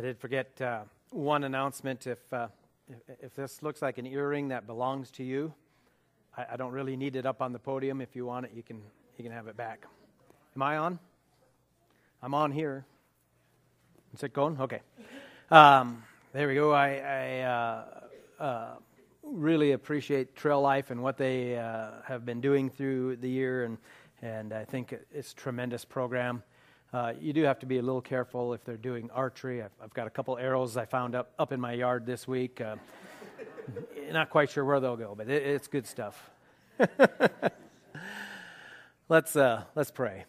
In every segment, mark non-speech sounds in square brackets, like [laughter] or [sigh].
I did forget uh, one announcement. If, uh, if, if this looks like an earring that belongs to you, I, I, don't really need it up on the podium. If you want it, you can you can have it back. Am I on? I'm on here. Is it going? Okay. Um, there we go. I, I uh, uh really appreciate Trail Life and what they uh, have been doing through the year, and and I think it's a tremendous program. Uh, you do have to be a little careful if they're doing archery. I've, I've got a couple arrows I found up, up in my yard this week. Uh, [laughs] not quite sure where they'll go, but it, it's good stuff. [laughs] let's, uh, let's pray.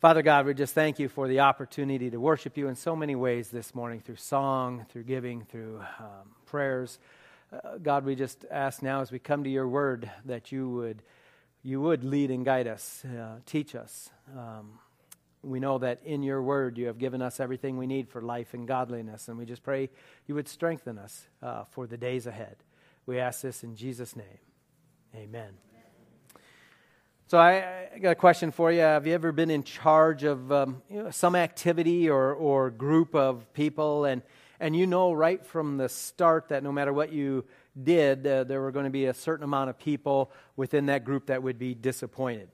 Father God, we just thank you for the opportunity to worship you in so many ways this morning through song, through giving, through um, prayers. Uh, God, we just ask now as we come to your word that you would, you would lead and guide us, uh, teach us. Um, we know that in your word you have given us everything we need for life and godliness, and we just pray you would strengthen us uh, for the days ahead. We ask this in Jesus' name. Amen. So I, I, got a question for you. Have you ever been in charge of um, you know, some activity or, or group of people, and, and you know right from the start that no matter what you did, uh, there were going to be a certain amount of people within that group that would be disappointed?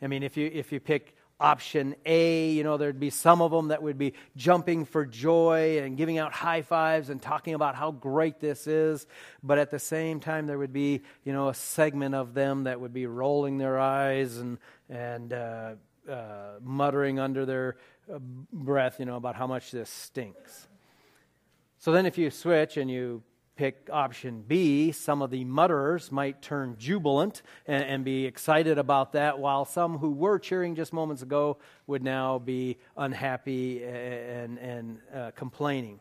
I mean, if you, if you pick option A. You know, there'd be some of them that would be jumping for joy and giving out high fives and talking about how great this is. But at the same time, there would be, you know, a segment of them that would be rolling their eyes and, and uh, uh, muttering under their uh, breath, you know, about how much this stinks. So then if you switch and you pick option B, some of the mutterers might turn jubilant and, and, be excited about that, while some who were cheering just moments ago would now be unhappy and, and uh, complaining.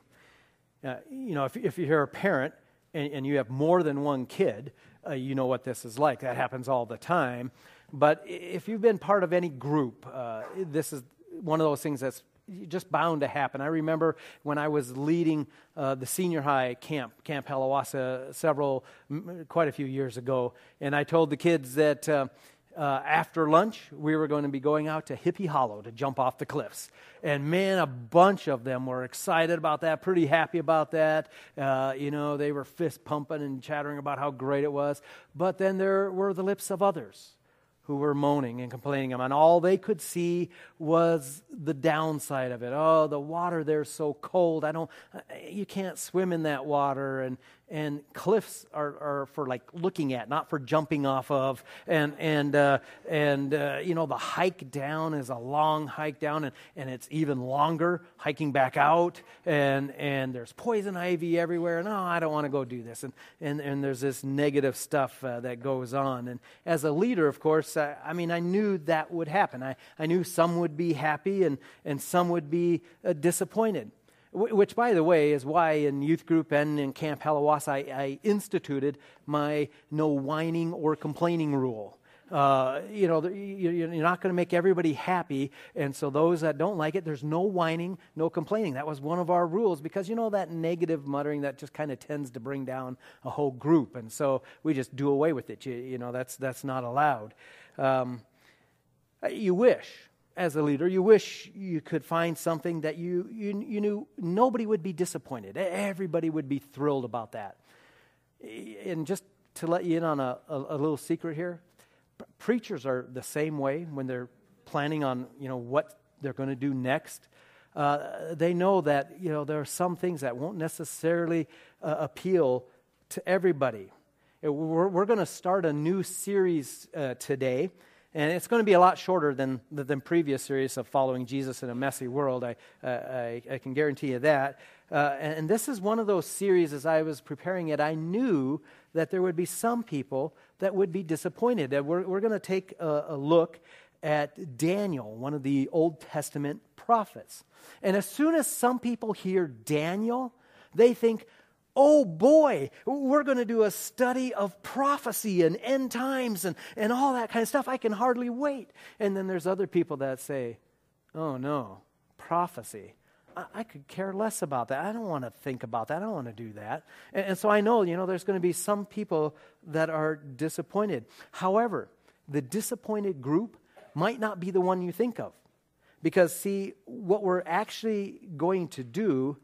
Uh, you know, if, if you're a parent and, and, you have more than one kid, uh, you know what this is like. That happens all the time. But if you've been part of any group, uh, this is one of those things that's just bound to happen. I remember when I was leading uh, the senior high camp, Camp Halawasa, several, quite a few years ago, and I told the kids that uh, uh, after lunch we were going to be going out to Hippie Hollow to jump off the cliffs. And man, a bunch of them were excited about that, pretty happy about that. Uh, you know, they were fist pumping and chattering about how great it was. But then there were the lips of others who were moaning and complaining and all they could see was the downside of it. Oh the water there's so cold. I don't uh, you can't swim in that water. And and cliffs are, are for like looking at not for jumping off of. And and uh, and uh, you know the hike down is a long hike down and, and it's even longer hiking back out. And and there's poison ivy everywhere and oh i don't want to go do this. And and, and there's this negative stuff uh, that goes on. And as a leader of course I, I, mean i knew that would happen. I, I knew some would be happy and and some would be uh, disappointed which, by the way, is why in youth group and in Camp Halawasa I, I instituted my no whining or complaining rule. Uh, you know, you're not going to make everybody happy. And so, those that don't like it, there's no whining, no complaining. That was one of our rules because, you know, that negative muttering that just kind of tends to bring down a whole group. And so, we just do away with it. You, you know, that's, that's not allowed. Um, you wish as a leader, you wish you could find something that you, you, you knew nobody would be disappointed. Everybody would be thrilled about that. And just to let you in on a, a, a little secret here, preachers are the same way when they're planning on you know what they're going to do next. Uh, they know that you know there are some things that won't necessarily uh, appeal to everybody. We're, we're going to start a new series uh, today and it's going to be a lot shorter than the previous series of following Jesus in a messy world. I, I, I, can guarantee you that. Uh, and, and, this is one of those series, as I was preparing it, I knew that there would be some people that would be disappointed. We're, we're going to take a, a look at Daniel, one of the Old Testament prophets. And as soon as some people hear Daniel, they think, oh boy, we're going to do a study of prophecy and end times and, and all that kind of stuff. I can hardly wait. And then there's other people that say, oh no, prophecy. I, I could care less about that. I don't want to think about that. I don't want to do that. And, and so I know, you know, there's going to be some people that are disappointed. However, the disappointed group might not be the one you think of. Because, see, what we're actually going to do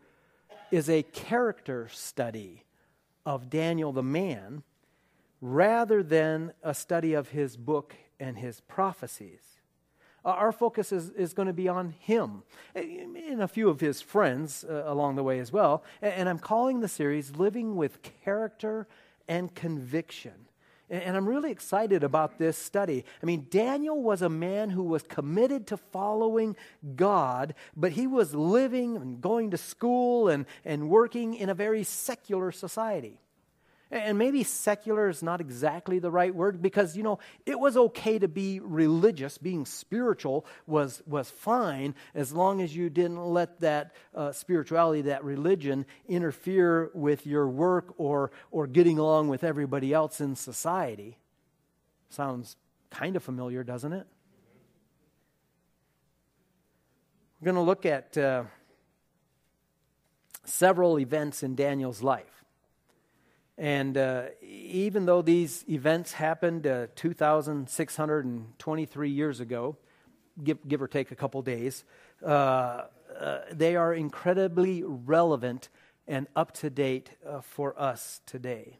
is a character study of Daniel the man rather than a study of his book and his prophecies. Our focus is, is going to be on him and a few of his friends uh, along the way as well. And, and I'm calling the series Living with Character and Conviction. And I'm really excited about this study. I mean, Daniel was a man who was committed to following God, but he was living and going to school and, and working in a very secular society. And maybe secular is not exactly the right word because, you know, it was okay to be religious. Being spiritual was, was fine as long as you didn't let that uh, spirituality, that religion, interfere with your work or, or getting along with everybody else in society. Sounds kind of familiar, doesn't it? We're going to look at uh, several events in Daniel's life. And uh, even though these events happened uh, 2,623 years ago, give, give, or take a couple days, uh, uh they are incredibly relevant and up to date uh, for us today.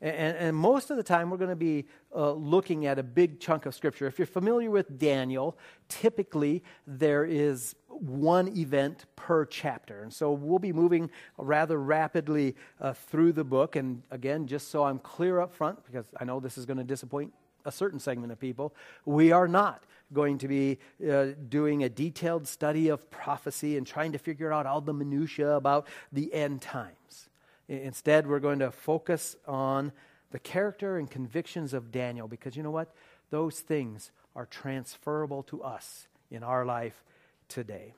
And, and, most of the time, we're going to be uh, looking at a big chunk of Scripture. If you're familiar with Daniel, typically there is one event per chapter. And so we'll be moving rather rapidly uh, through the book. And again, just so I'm clear up front, because I know this is going to disappoint a certain segment of people, we are not going to be uh, doing a detailed study of prophecy and trying to figure out all the minutiae about the end times. Instead, we're going to focus on the character and convictions of Daniel because you know what? Those things are transferable to us in our life today.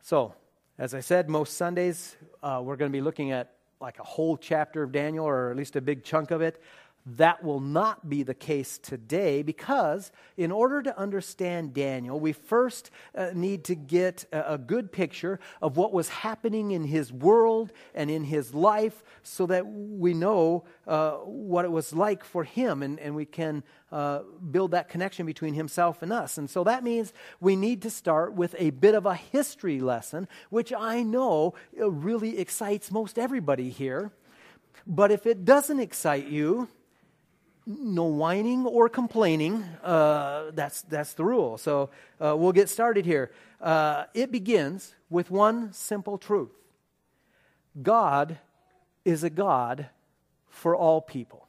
So, as I said, most Sundays uh, we're going to be looking at like a whole chapter of Daniel or at least a big chunk of it. That will not be the case today because, in order to understand Daniel, we first uh, need to get a, a, good picture of what was happening in his world and in his life so that we know uh, what it was like for him and, and we can uh, build that connection between himself and us. And so that means we need to start with a bit of a history lesson, which I know uh, really excites most everybody here. But if it doesn't excite you, no whining or complaining. Uh, that's, that's the rule. So uh, we'll get started here. Uh, it begins with one simple truth God is a God for all people.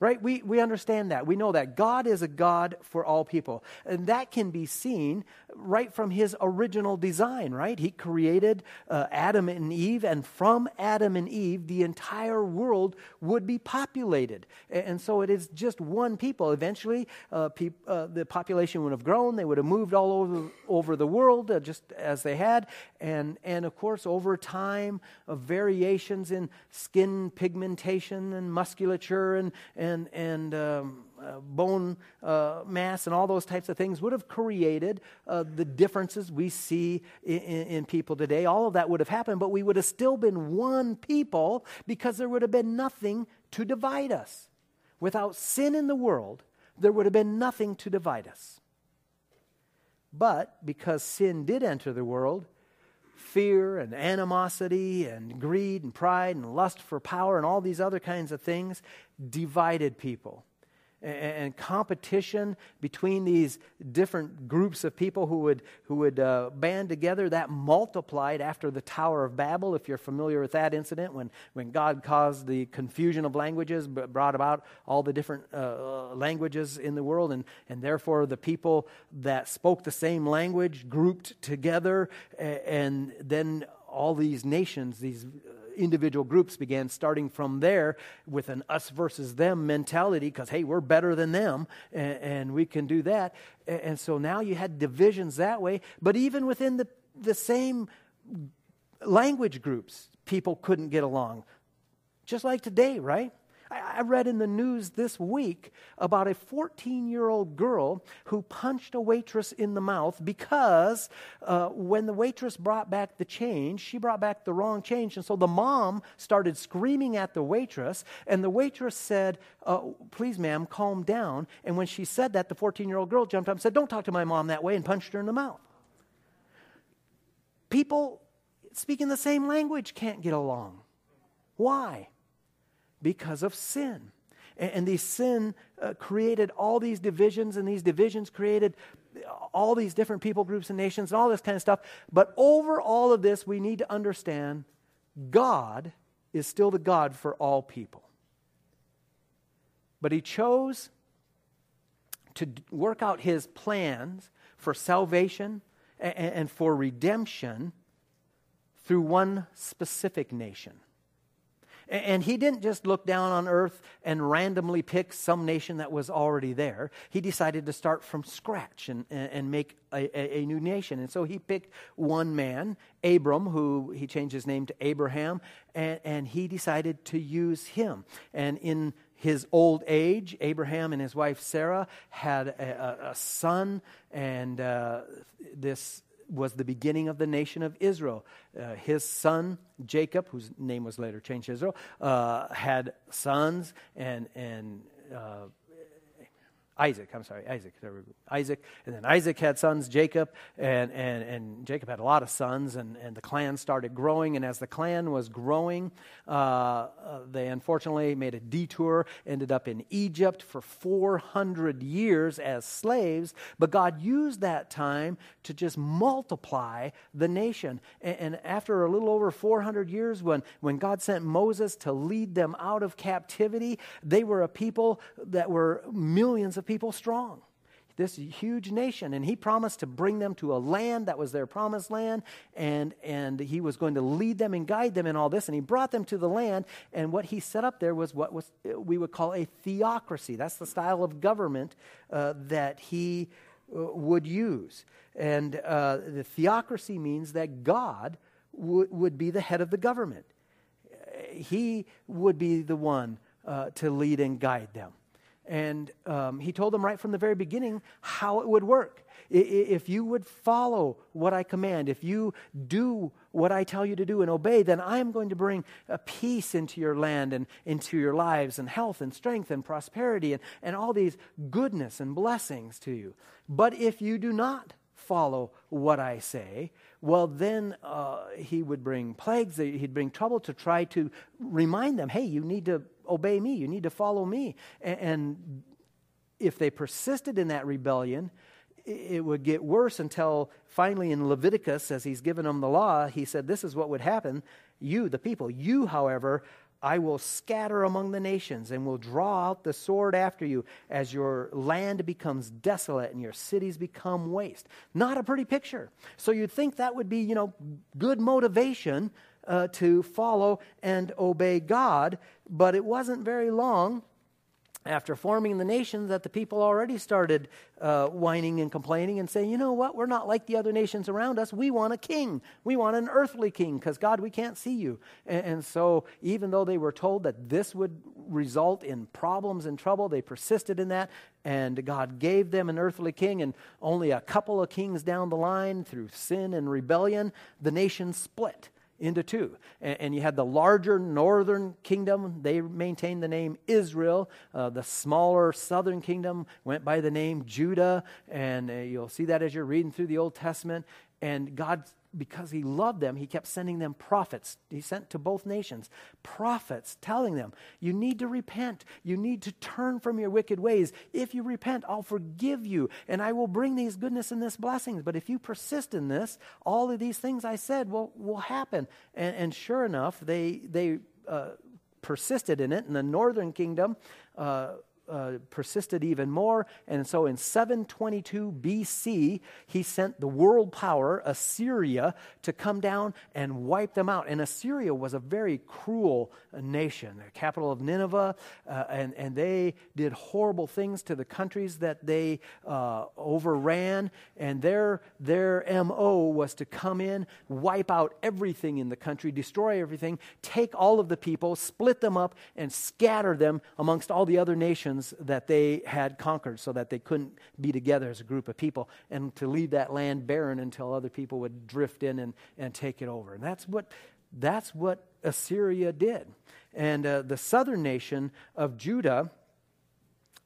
Right? We, we understand that. We know that. God is a God for all people. And that can be seen right from his original design, right? He created uh, Adam and Eve, and from Adam and Eve, the entire world would be populated. And, so it is just one people. Eventually, uh, pe- uh, the population would have grown. They would have moved all over, over the world, uh, just as they had. And, and of course, over time, variations in skin pigmentation and musculature and, and and, and um, uh, bone uh, mass and all those types of things would have created uh, the differences we see in, in, in, people today. All of that would have happened, but we would have still been one people because there would have been nothing to divide us. Without sin in the world, there would have been nothing to divide us. But because sin did enter the world, fear and animosity and greed and pride and lust for power and all these other kinds of things divided people and competition between these different groups of people who would, who would uh, band together, that multiplied after the Tower of Babel, if you're familiar with that incident, when, when God caused the confusion of languages, brought about all the different uh, uh, languages in the world, and, and therefore the people that spoke the same language grouped together, and then all these nations, these individual groups began starting from there with an us versus them mentality because, hey, we're better than them and, and we can do that. And, and so now you had divisions that way. But even within the, the same language groups, people couldn't get along. Just like today, right? I read in the news this week about a 14 year old girl who punched a waitress in the mouth because uh, when the waitress brought back the change, she brought back the wrong change. And so the mom started screaming at the waitress, and the waitress said, uh, Please, ma'am, calm down. And when she said that, the 14 year old girl jumped up and said, Don't talk to my mom that way, and punched her in the mouth. People speaking the same language can't get along. Why? Because of sin. And, and these sin uh, created all these divisions, and these divisions created all these different people groups and nations and all this kind of stuff. But over all of this, we need to understand God is still the God for all people. But He chose to work out His plans for salvation and for redemption through one specific nation. And he didn't just look down on earth and randomly pick some nation that was already there. He decided to start from scratch and, and make a, a, new nation. And so he picked one man, Abram, who he changed his name to Abraham, and, and he decided to use him. And in his old age, Abraham and his wife Sarah had a, a, son, and uh, this was the beginning of the nation of Israel. Uh, his son, Jacob, whose name was later changed to Israel, uh, had sons and, and uh, Isaac, I'm sorry, Isaac. Isaac. And then Isaac had sons, Jacob, and, and, and Jacob had a lot of sons, and, and the clan started growing. And as the clan was growing, uh, uh, they unfortunately made a detour, ended up in Egypt for 400 years as slaves. But God used that time to just multiply the nation. And, and after a little over 400 years, when, when God sent Moses to lead them out of captivity, they were a people that were millions of strong. This huge nation, and he promised to bring them to a land that was their promised land, and, and he was going to lead them and guide them in all this. And he brought them to the land, and what he set up there was what was, we would call a theocracy. That's the style of government uh, that he uh, would use. And uh, the theocracy means that God w- would be the head of the government, he would be the one uh, to lead and guide them. And um, he told them right from the very beginning how it would work. If you would follow what I command, if you do what I tell you to do and obey, then I am going to bring a peace into your land and into your lives, and health and strength and prosperity and, and all these goodness and blessings to you. But if you do not follow what I say, well, then uh, he would bring plagues, he'd bring trouble to try to remind them hey, you need to obey me. You need to follow me. And, if they persisted in that rebellion, it would get worse until finally in Leviticus, as he's given them the law, he said, This is what would happen. You, the people, you, however, I will scatter among the nations and will draw out the sword after you as your land becomes desolate and your cities become waste. Not a pretty picture. So you'd think that would be, you know, good motivation uh, to follow and obey God, but it wasn't very long after forming the nation that the people already started uh, whining and complaining and saying, you know what, we're not like the other nations around us. We want a king. We want an earthly king because, God, we can't see you. And, and, so, even though they were told that this would result in problems and trouble, they persisted in that. And God gave them an earthly king. And only a couple of kings down the line, through sin and rebellion, the nation split into two. And, and, you had the larger northern kingdom, they maintained the name Israel. Uh, the smaller southern kingdom went by the name Judah. And uh, you'll see that as you're reading through the Old Testament. And God because he loved them, he kept sending them prophets. He sent to both nations prophets telling them, You need to repent. You need to turn from your wicked ways. If you repent, I'll forgive you, and I will bring these goodness and this blessings. But if you persist in this, all of these things I said will, will happen. And, and sure enough, they, they uh, persisted in it. In the northern kingdom, uh, uh, persisted even more. And so in 722 BC, he sent the world power, Assyria, to come down and wipe them out. And Assyria was a very cruel nation, the capital of Nineveh, uh, and, and they did horrible things to the countries that they uh, overran. And their, their MO was to come in, wipe out everything in the country, destroy everything, take all of the people, split them up, and scatter them amongst all the other nations nations that they had conquered so that they couldn't be together as a group of people and to leave that land barren until other people would drift in and, and take it over. And that's what, that's what Assyria did. And uh, the southern nation of Judah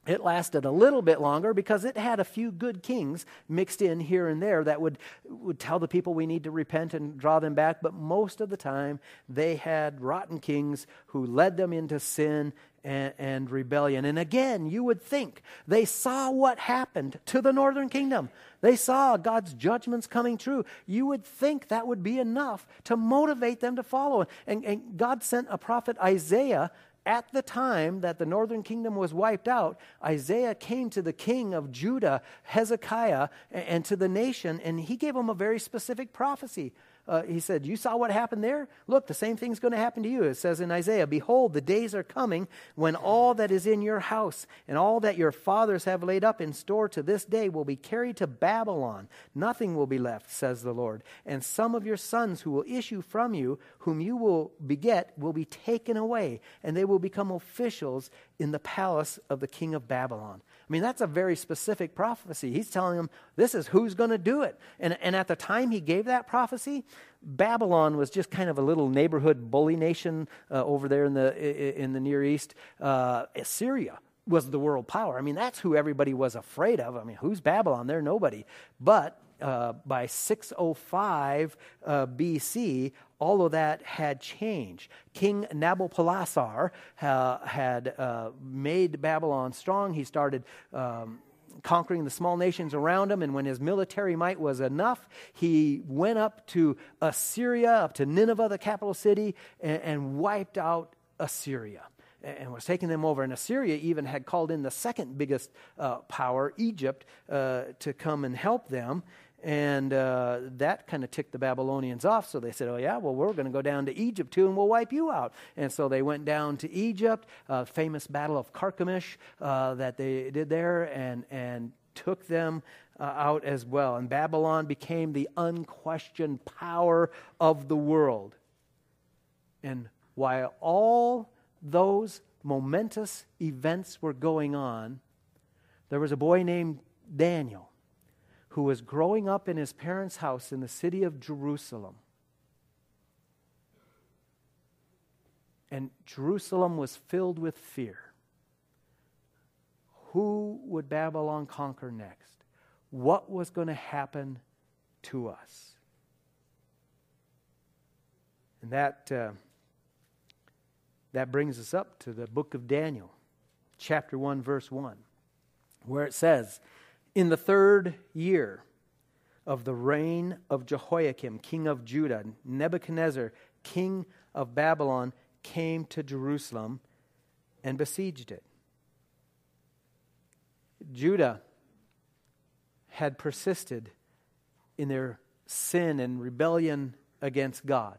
it lasted a little bit longer because it had a few good kings mixed in here and there that would, would tell the people we need to repent and draw them back. But most of the time, they had rotten kings who led them into sin and, and rebellion. And again, you would think they saw what happened to the northern kingdom. They saw God's judgments coming true. You would think that would be enough to motivate them to follow. And, and God sent a prophet Isaiah at the time that the northern kingdom was wiped out, Isaiah came to the king of Judah, Hezekiah, and to the nation, and he gave him a very specific prophecy uh, he said, You saw what happened there? Look, the same thing's going to happen to you. It says in Isaiah, Behold, the days are coming when all that is in your house and all that your fathers have laid up in store to this day will be carried to Babylon. Nothing will be left, says the Lord. And some of your sons who will issue from you, whom you will beget, will be taken away, and they will become officials in the palace of the king of Babylon. I mean, that's a very specific prophecy. He's telling them this is who's going to do it. And, and at the time he gave that prophecy, Babylon was just kind of a little neighborhood bully nation uh, over there in the, in the Near East. Uh, Assyria was the world power. I mean, that's who everybody was afraid of. I mean, who's Babylon? They're nobody. But uh, by 605 uh, BC, all of that had changed. King Nabopolassar uh, had uh, made Babylon strong. He started um, conquering the small nations around him, and when his military might was enough, he went up to Assyria, up to Nineveh, the capital city, and, and wiped out Assyria and was taking them over. And Assyria even had called in the second biggest uh, power, Egypt, uh, to come and help them. And uh, that kind of ticked the Babylonians off. So they said, Oh, yeah, well, we're going to go down to Egypt too and we'll wipe you out. And so they went down to Egypt, uh, famous Battle of Carchemish uh, that they did there, and, and took them uh, out as well. And Babylon became the unquestioned power of the world. And while all those momentous events were going on, there was a boy named Daniel who was growing up in his parents' house in the city of Jerusalem. And Jerusalem was filled with fear. Who would Babylon conquer next? What was going to happen to us? And that, uh, that brings us up to the book of Daniel, chapter 1, verse 1, where it says, in the third year of the reign of Jehoiakim, king of Judah, Nebuchadnezzar, king of Babylon, came to Jerusalem and besieged it. Judah had persisted in their sin and rebellion against God.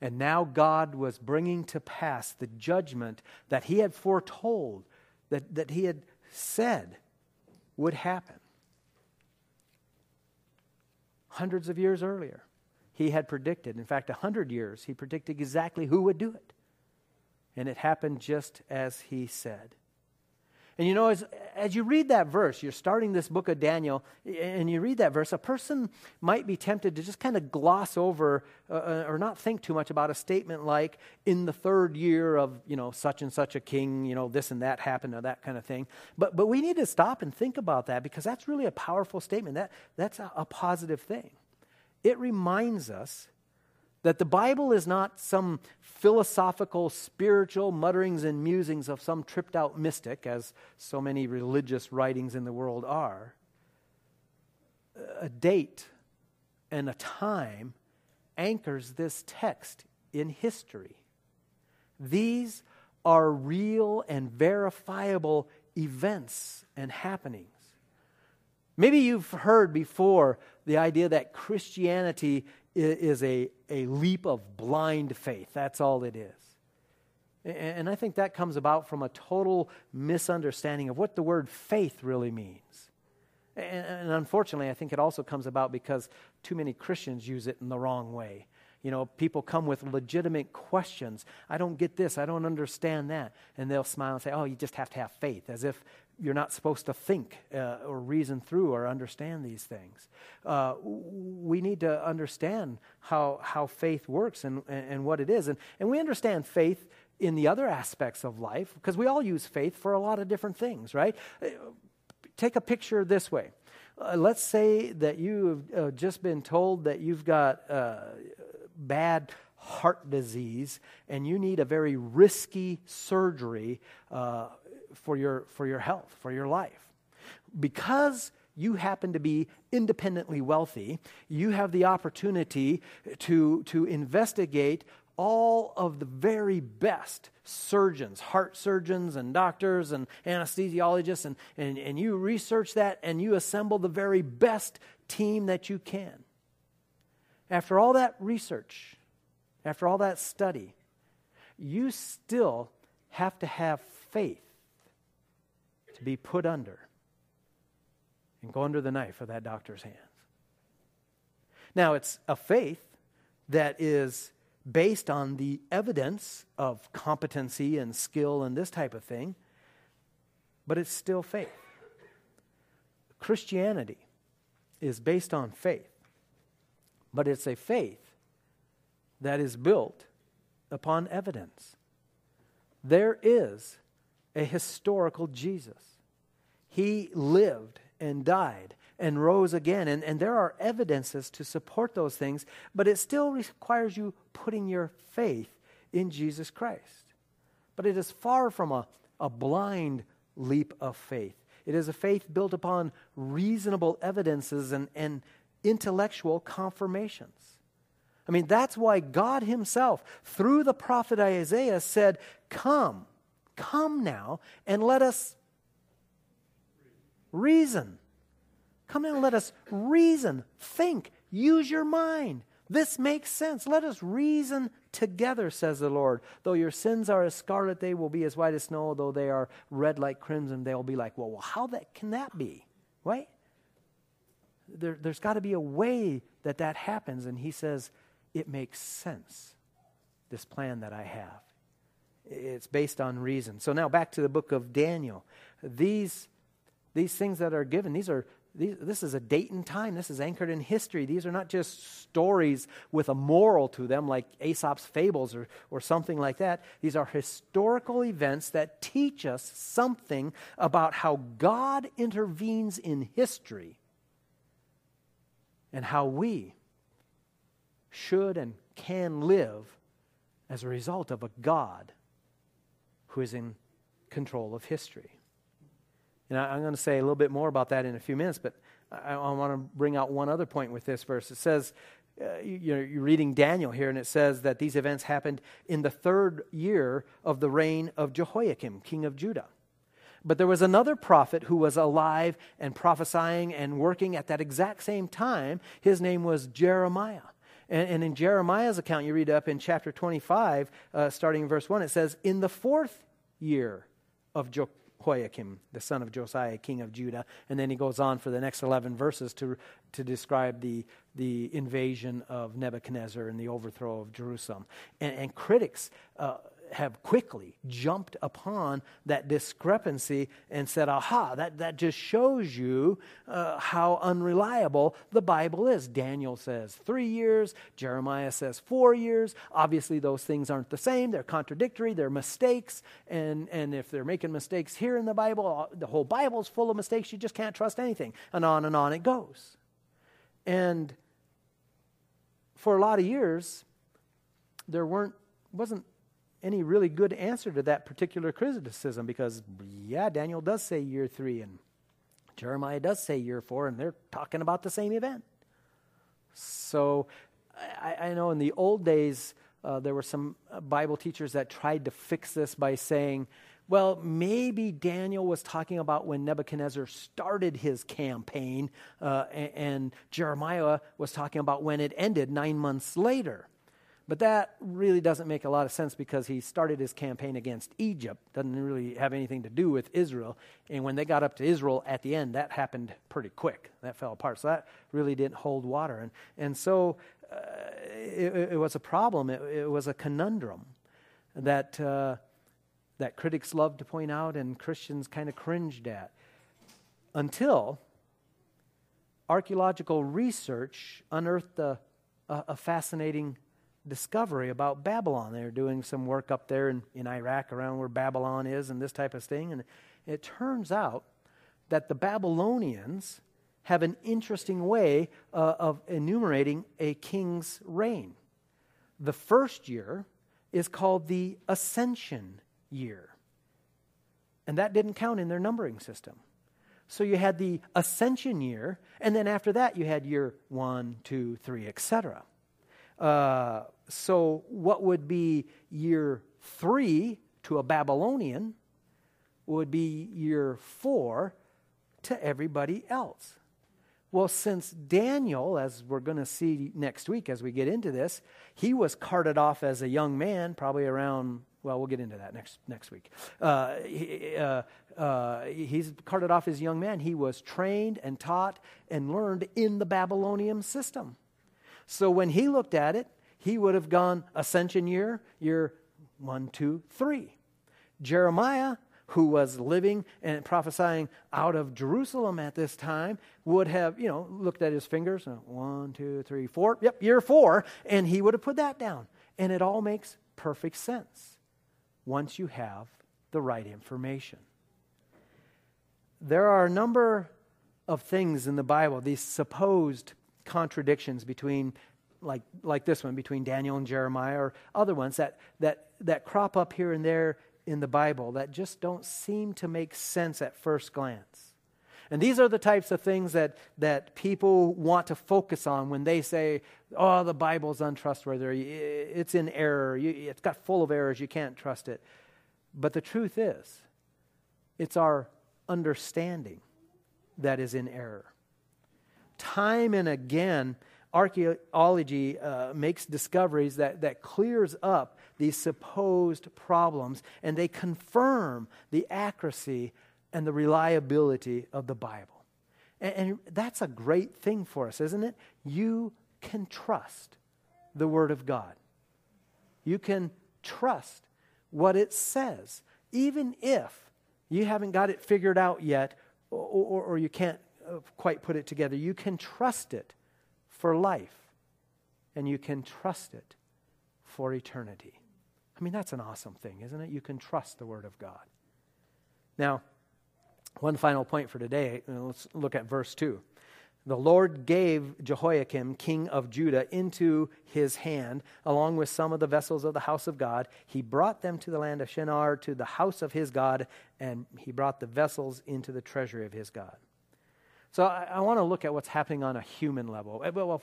And now God was bringing to pass the judgment that he had foretold, that, that he had said would happen. Hundreds of years earlier, he had predicted, in fact, a hundred years, he predicted exactly who would do it. And it happened just as he said. And you know, as, as you read that verse, you're starting this book of Daniel, and you read that verse, a person might be tempted to just kind of gloss over uh, uh, or not think too much about a statement like, in the third year of, you know, such and such a king, you know, this and that happened, or that kind of thing. But, but we need to stop and think about that because that's really a powerful statement. That, that's a, a positive thing. It reminds us that the Bible is not some philosophical, spiritual mutterings and musings of some tripped out mystic, as so many religious writings in the world are. A date and a time anchors this text in history. These are real and verifiable events and happenings. Maybe you've heard before the idea that Christianity is a, a leap of blind faith. That's all it is. And I think that comes about from a total misunderstanding of what the word faith really means. And unfortunately, I think it also comes about because too many Christians use it in the wrong way. You know, people come with legitimate questions. I don't get this. I don't understand that. And they'll smile and say, oh, you just have to have faith, as if you're not supposed to think uh, or reason through or understand these things. Uh, we need to understand how, how faith works and, and what it is. And, and we understand faith in the other aspects of life, because we all use faith for a lot of different things, right? Take a picture this way. Uh, let's say that you've uh, just been told that you've got uh, bad heart disease and you need a very risky surgery uh, for, your, for your health, for your life. Because you happen to be independently wealthy, you have the opportunity to, to investigate all of the very best surgeons, heart surgeons and doctors and anesthesiologists, and, and, and you research that and you assemble the very best team that you can. After all that research, after all that study, you still have to have faith to be put under and go under the knife of that doctor's hands. Now, it's a faith that is based on the evidence of competency and skill and this type of thing, but it's still faith. Christianity is based on faith, but it's a faith that is built upon evidence. There is a historical Jesus. He lived and died and rose again. And, and there are evidences to support those things, but it still requires you putting your faith in Jesus Christ. But it is far from a, a blind leap of faith. It is a faith built upon reasonable evidences and, and intellectual confirmations. I mean, that's why God Himself, through the prophet Isaiah, said, Come, come now, and let us reason. Come now and let us reason, think, use your mind. This makes sense. Let us reason together, says the Lord. Though your sins are as scarlet, they will be as white as snow. Though they are red like crimson, they will be like, well, well how that, can that be? Right? There, there's got to be a way that that happens. And he says, it makes sense, this plan that I have. It's based on reason. So now back to the book of Daniel. These, these things that are given, these are these, this is a date and time. This is anchored in history. These are not just stories with a moral to them, like Aesop's fables or, or something like that. These are historical events that teach us something about how God intervenes in history and how we should and can live as a result of a God who is in control of history. And I, am going to say a little bit more about that in a few minutes, but I, I want to bring out one other point with this verse. It says, uh, you, are you're reading Daniel here, and it says that these events happened in the third year of the reign of Jehoiakim, king of Judah. But there was another prophet who was alive and prophesying and working at that exact same time. His name was Jeremiah. And, and in Jeremiah's account, you read up in chapter 25, uh, starting in verse 1, it says, In the fourth year of Jehoiakim, the son of Josiah, king of Judah. And then he goes on for the next 11 verses to, to describe the, the invasion of Nebuchadnezzar and the overthrow of Jerusalem. And, and critics uh, have quickly jumped upon that discrepancy and said, aha, that, that just shows you uh, how unreliable the Bible is. Daniel says three years, Jeremiah says four years. Obviously, those things aren't the same, they're contradictory, they're mistakes. And, and if they're making mistakes here in the Bible, uh, the whole Bible is full of mistakes. You just can't trust anything. And on and on it goes. And for a lot of years, there weren't wasn't any really good answer to that particular criticism because, yeah, Daniel does say year three and Jeremiah does say year four, and they're talking about the same event. So I, I know in the old days, uh, there were some uh, Bible teachers that tried to fix this by saying, well, maybe Daniel was talking about when Nebuchadnezzar started his campaign, uh, and, and Jeremiah was talking about when it ended nine months later. But that really doesn't make a lot of sense because he started his campaign against Egypt. Doesn't really have anything to do with Israel. And when they got up to Israel at the end, that happened pretty quick. That fell apart. So that really didn't hold water. And, and so uh, it, it, was a problem. It, it was a conundrum that, uh, that critics loved to point out and Christians kind of cringed at. Until archaeological research unearthed a, a, a fascinating discovery about Babylon. They're doing some work up there in, in Iraq around where Babylon is and this type of thing. And it turns out that the Babylonians have an interesting way uh, of enumerating a king's reign. The first year is called the Ascension year. And that didn't count in their numbering system. So you had the Ascension year, and then after that you had year one, two, three, etc. Uh, so what would be year three to a Babylonian would be year four to everybody else. Well, since Daniel, as we're going to see next week as we get into this, he was carted off as a young man, probably around, well, we'll get into that next, next week. Uh, he, uh, uh, he's carted off as a young man. He was trained and taught and learned in the Babylonian system. So when he looked at it, he would have gone ascension year, year one, two, three. Jeremiah who was living and prophesying out of Jerusalem at this time, would have, you know, looked at his fingers, uh, one, two, three, four, yep, year four, and he would have put that down. And it all makes perfect sense once you have the right information. There are a number of things in the Bible, these supposed contradictions between like, like this one between Daniel and Jeremiah or other ones that, that, that crop up here and there in the Bible that just don't seem to make sense at first glance. And these are the types of things that, that people want to focus on when they say, oh, the Bible's untrustworthy, it's in error, it's got full of errors, you can't trust it. But the truth is, it's our understanding that is in error. Time and again, archaeology uh, makes discoveries that, that clears up these supposed problems and they confirm the accuracy and the reliability of the Bible. And, and that's a great thing for us, isn't it? You can trust the Word of God. You can trust what it says, even if you haven't got it figured out yet or, or, or you can't quite put it together. You can trust it for life, and you can trust it for eternity. I mean, that's an awesome thing, isn't it? You can trust the Word of God. Now, one final point for today. Let's look at verse 2. The Lord gave Jehoiakim, king of Judah, into his hand, along with some of the vessels of the house of God. He brought them to the land of Shinar, to the house of his God, and he brought the vessels into the treasury of his God. So I, I want to look at what's happening on a human level. Eh, well,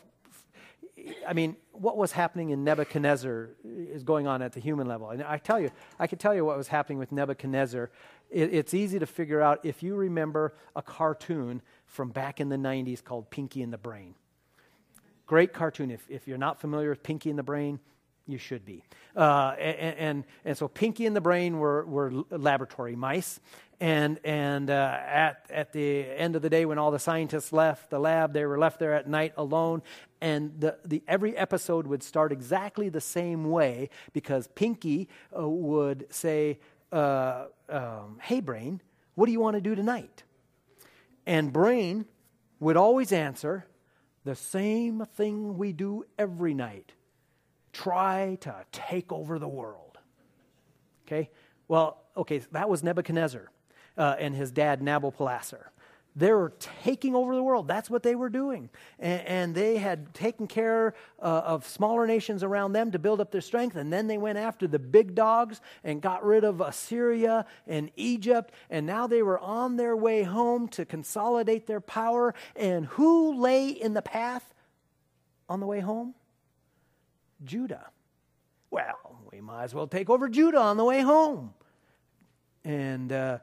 I mean, what was happening in Nebuchadnezzar is going on at the human level. And I tell you, I can tell you what was happening with Nebuchadnezzar. It, it's easy to figure out if you remember a cartoon from back in the 90s called Pinky and the Brain. Great cartoon. If, if you're not familiar with Pinky and the Brain, you should be. Uh, and, and, and, so Pinky and the Brain were, were laboratory mice. And, and uh, at, at the end of the day, when all the scientists left the lab, they were left there at night alone. And the, the, every episode would start exactly the same way because Pinky uh, would say, uh, um, Hey, Brain, what do you want to do tonight? And Brain would always answer, The same thing we do every night try to take over the world. Okay? Well, okay, that was Nebuchadnezzar uh, and his dad, Nabopolassar. They were taking over the world. That's what they were doing. And, and they had taken care uh, of smaller nations around them to build up their strength. And then they went after the big dogs and got rid of Assyria and Egypt. And now they were on their way home to consolidate their power. And who lay in the path on the way home? Judah. Well, we might as well take over Judah on the way home. And uh,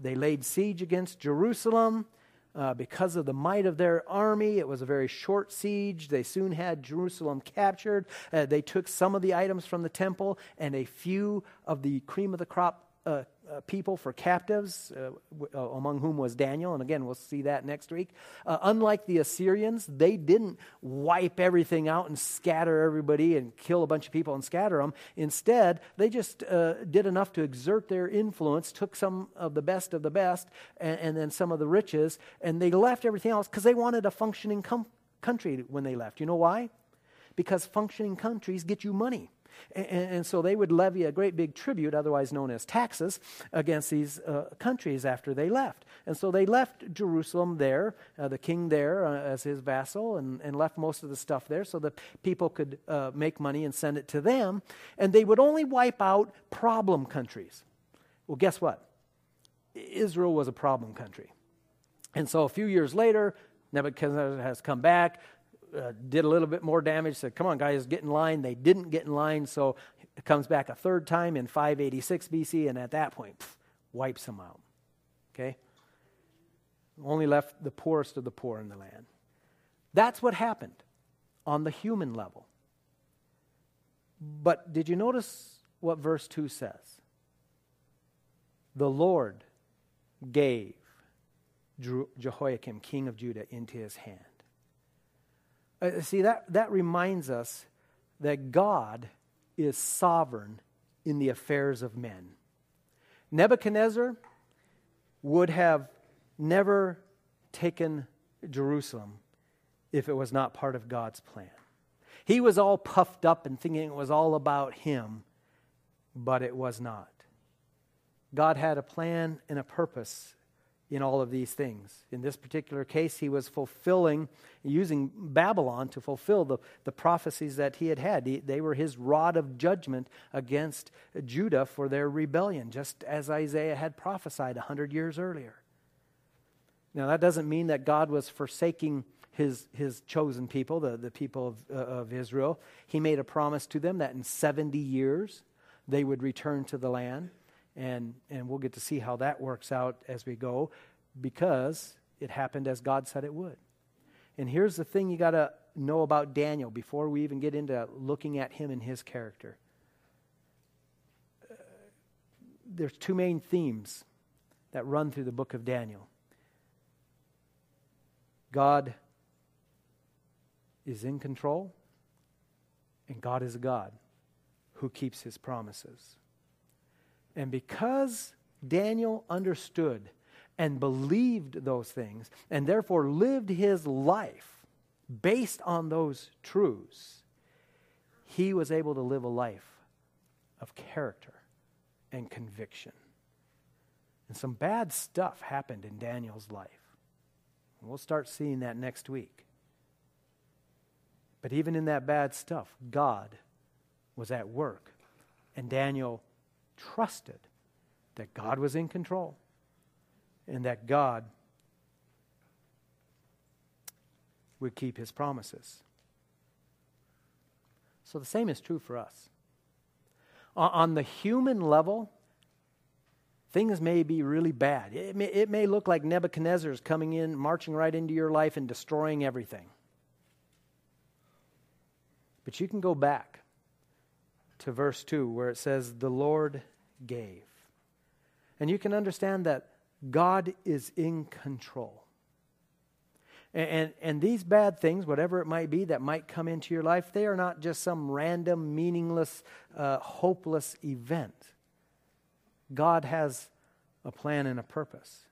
they laid siege against Jerusalem. Uh, because of the might of their army, it was a very short siege. They soon had Jerusalem captured. Uh, they took some of the items from the temple and a few of the cream of the crop uh, uh, people for captives, uh, w- uh, among whom was Daniel. And again, we'll see that next week. Uh, unlike the Assyrians, they didn't wipe everything out and scatter everybody and kill a bunch of people and scatter them. Instead, they just uh, did enough to exert their influence, took some of the best of the best and, and then some of the riches, and they left everything else because they wanted a functioning com- country when they left. You know why? because functioning countries get you money. And, and, so they would levy a great big tribute, otherwise known as taxes, against these uh, countries after they left. And so they left Jerusalem there, uh, the king there uh, as his vassal, and, and, left most of the stuff there so that people could uh, make money and send it to them. And they would only wipe out problem countries. Well, guess what? Israel was a problem country. And so a few years later, Nebuchadnezzar has come back, uh, did a little bit more damage, said, Come on, guys, get in line. They didn't get in line, so it comes back a third time in 586 BC, and at that point, pff, wipes them out. Okay? Only left the poorest of the poor in the land. That's what happened on the human level. But did you notice what verse 2 says? The Lord gave Jehoiakim, king of Judah, into his hand. Uh, see, that, that reminds us that God is sovereign in the affairs of men. Nebuchadnezzar would have never taken Jerusalem if it was not part of God's plan. He was all puffed up and thinking it was all about him, but it was not. God had a plan and a purpose in all of these things. In this particular case, he was fulfilling, using Babylon to fulfill the, the prophecies that he had had. He, they were his rod of judgment against Judah for their rebellion, just as Isaiah had prophesied a hundred years earlier. Now, that doesn't mean that God was forsaking his, his chosen people, the, the people of, uh, of Israel. He made a promise to them that in 70 years they would return to the land. And, and we'll get to see how that works out as we go because it happened as God said it would. And here's the thing you got to know about Daniel before we even get into looking at him and his character. There's two main themes that run through the book of Daniel. God is in control, and God is a God who keeps his promises. And because Daniel understood and believed those things, and therefore lived his life based on those truths, he was able to live a life of character and conviction. And some bad stuff happened in Daniel's life. And we'll start seeing that next week. But even in that bad stuff, God was at work. And Daniel trusted that God was in control and that God would keep his promises. So the same is true for us. On the human level, things may be really bad. It may, it may look like Nebuchadnezzar is coming in, marching right into your life, and destroying everything. But you can go back to verse 2 where it says, The Lord gave. And you can understand that God is in control. And, and, and, these bad things, whatever it might be that might come into your life, they are not just some random, meaningless, uh, hopeless event. God has a plan and a purpose.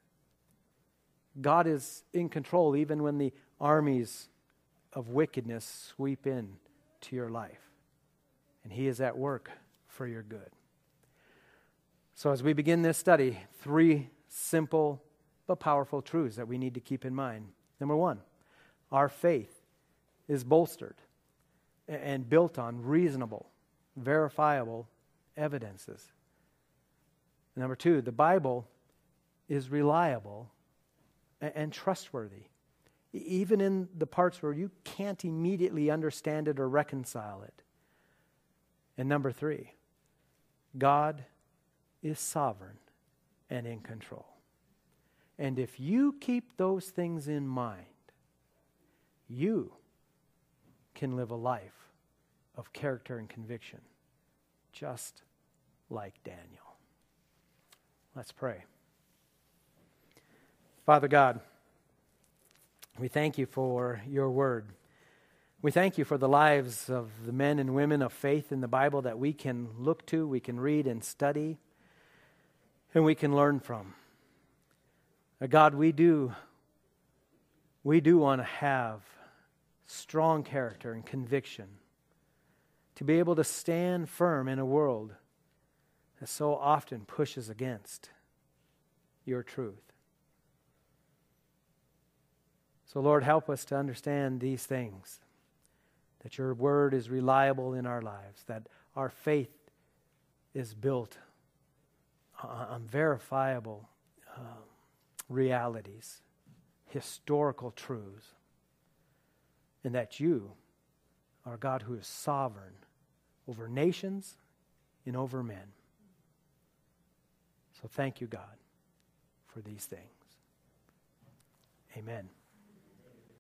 God is in control even when the armies of wickedness sweep in to your life. And He is at work for your good. So, as we begin this study, three simple but powerful truths that we need to keep in mind. Number one, our faith is bolstered and built on reasonable, verifiable evidences. Number two, the Bible is reliable and trustworthy, even in the parts where you can't immediately understand it or reconcile it. And number three, God is sovereign and in control. And if you keep those things in mind, you can live a life of character and conviction, just like Daniel. Let's pray. Father God, we thank you for your word. We thank you for the lives of the men and women of faith in the Bible that we can look to, we can read and study and we can learn from. God, we do we do want to have strong character and conviction to be able to stand firm in a world that so often pushes against your truth. So, Lord, help us to understand these things that your word is reliable in our lives, that our faith is built on verifiable uh, realities, historical truths, and that you are God who is sovereign over nations and over men. So thank you, God, for these things. Amen.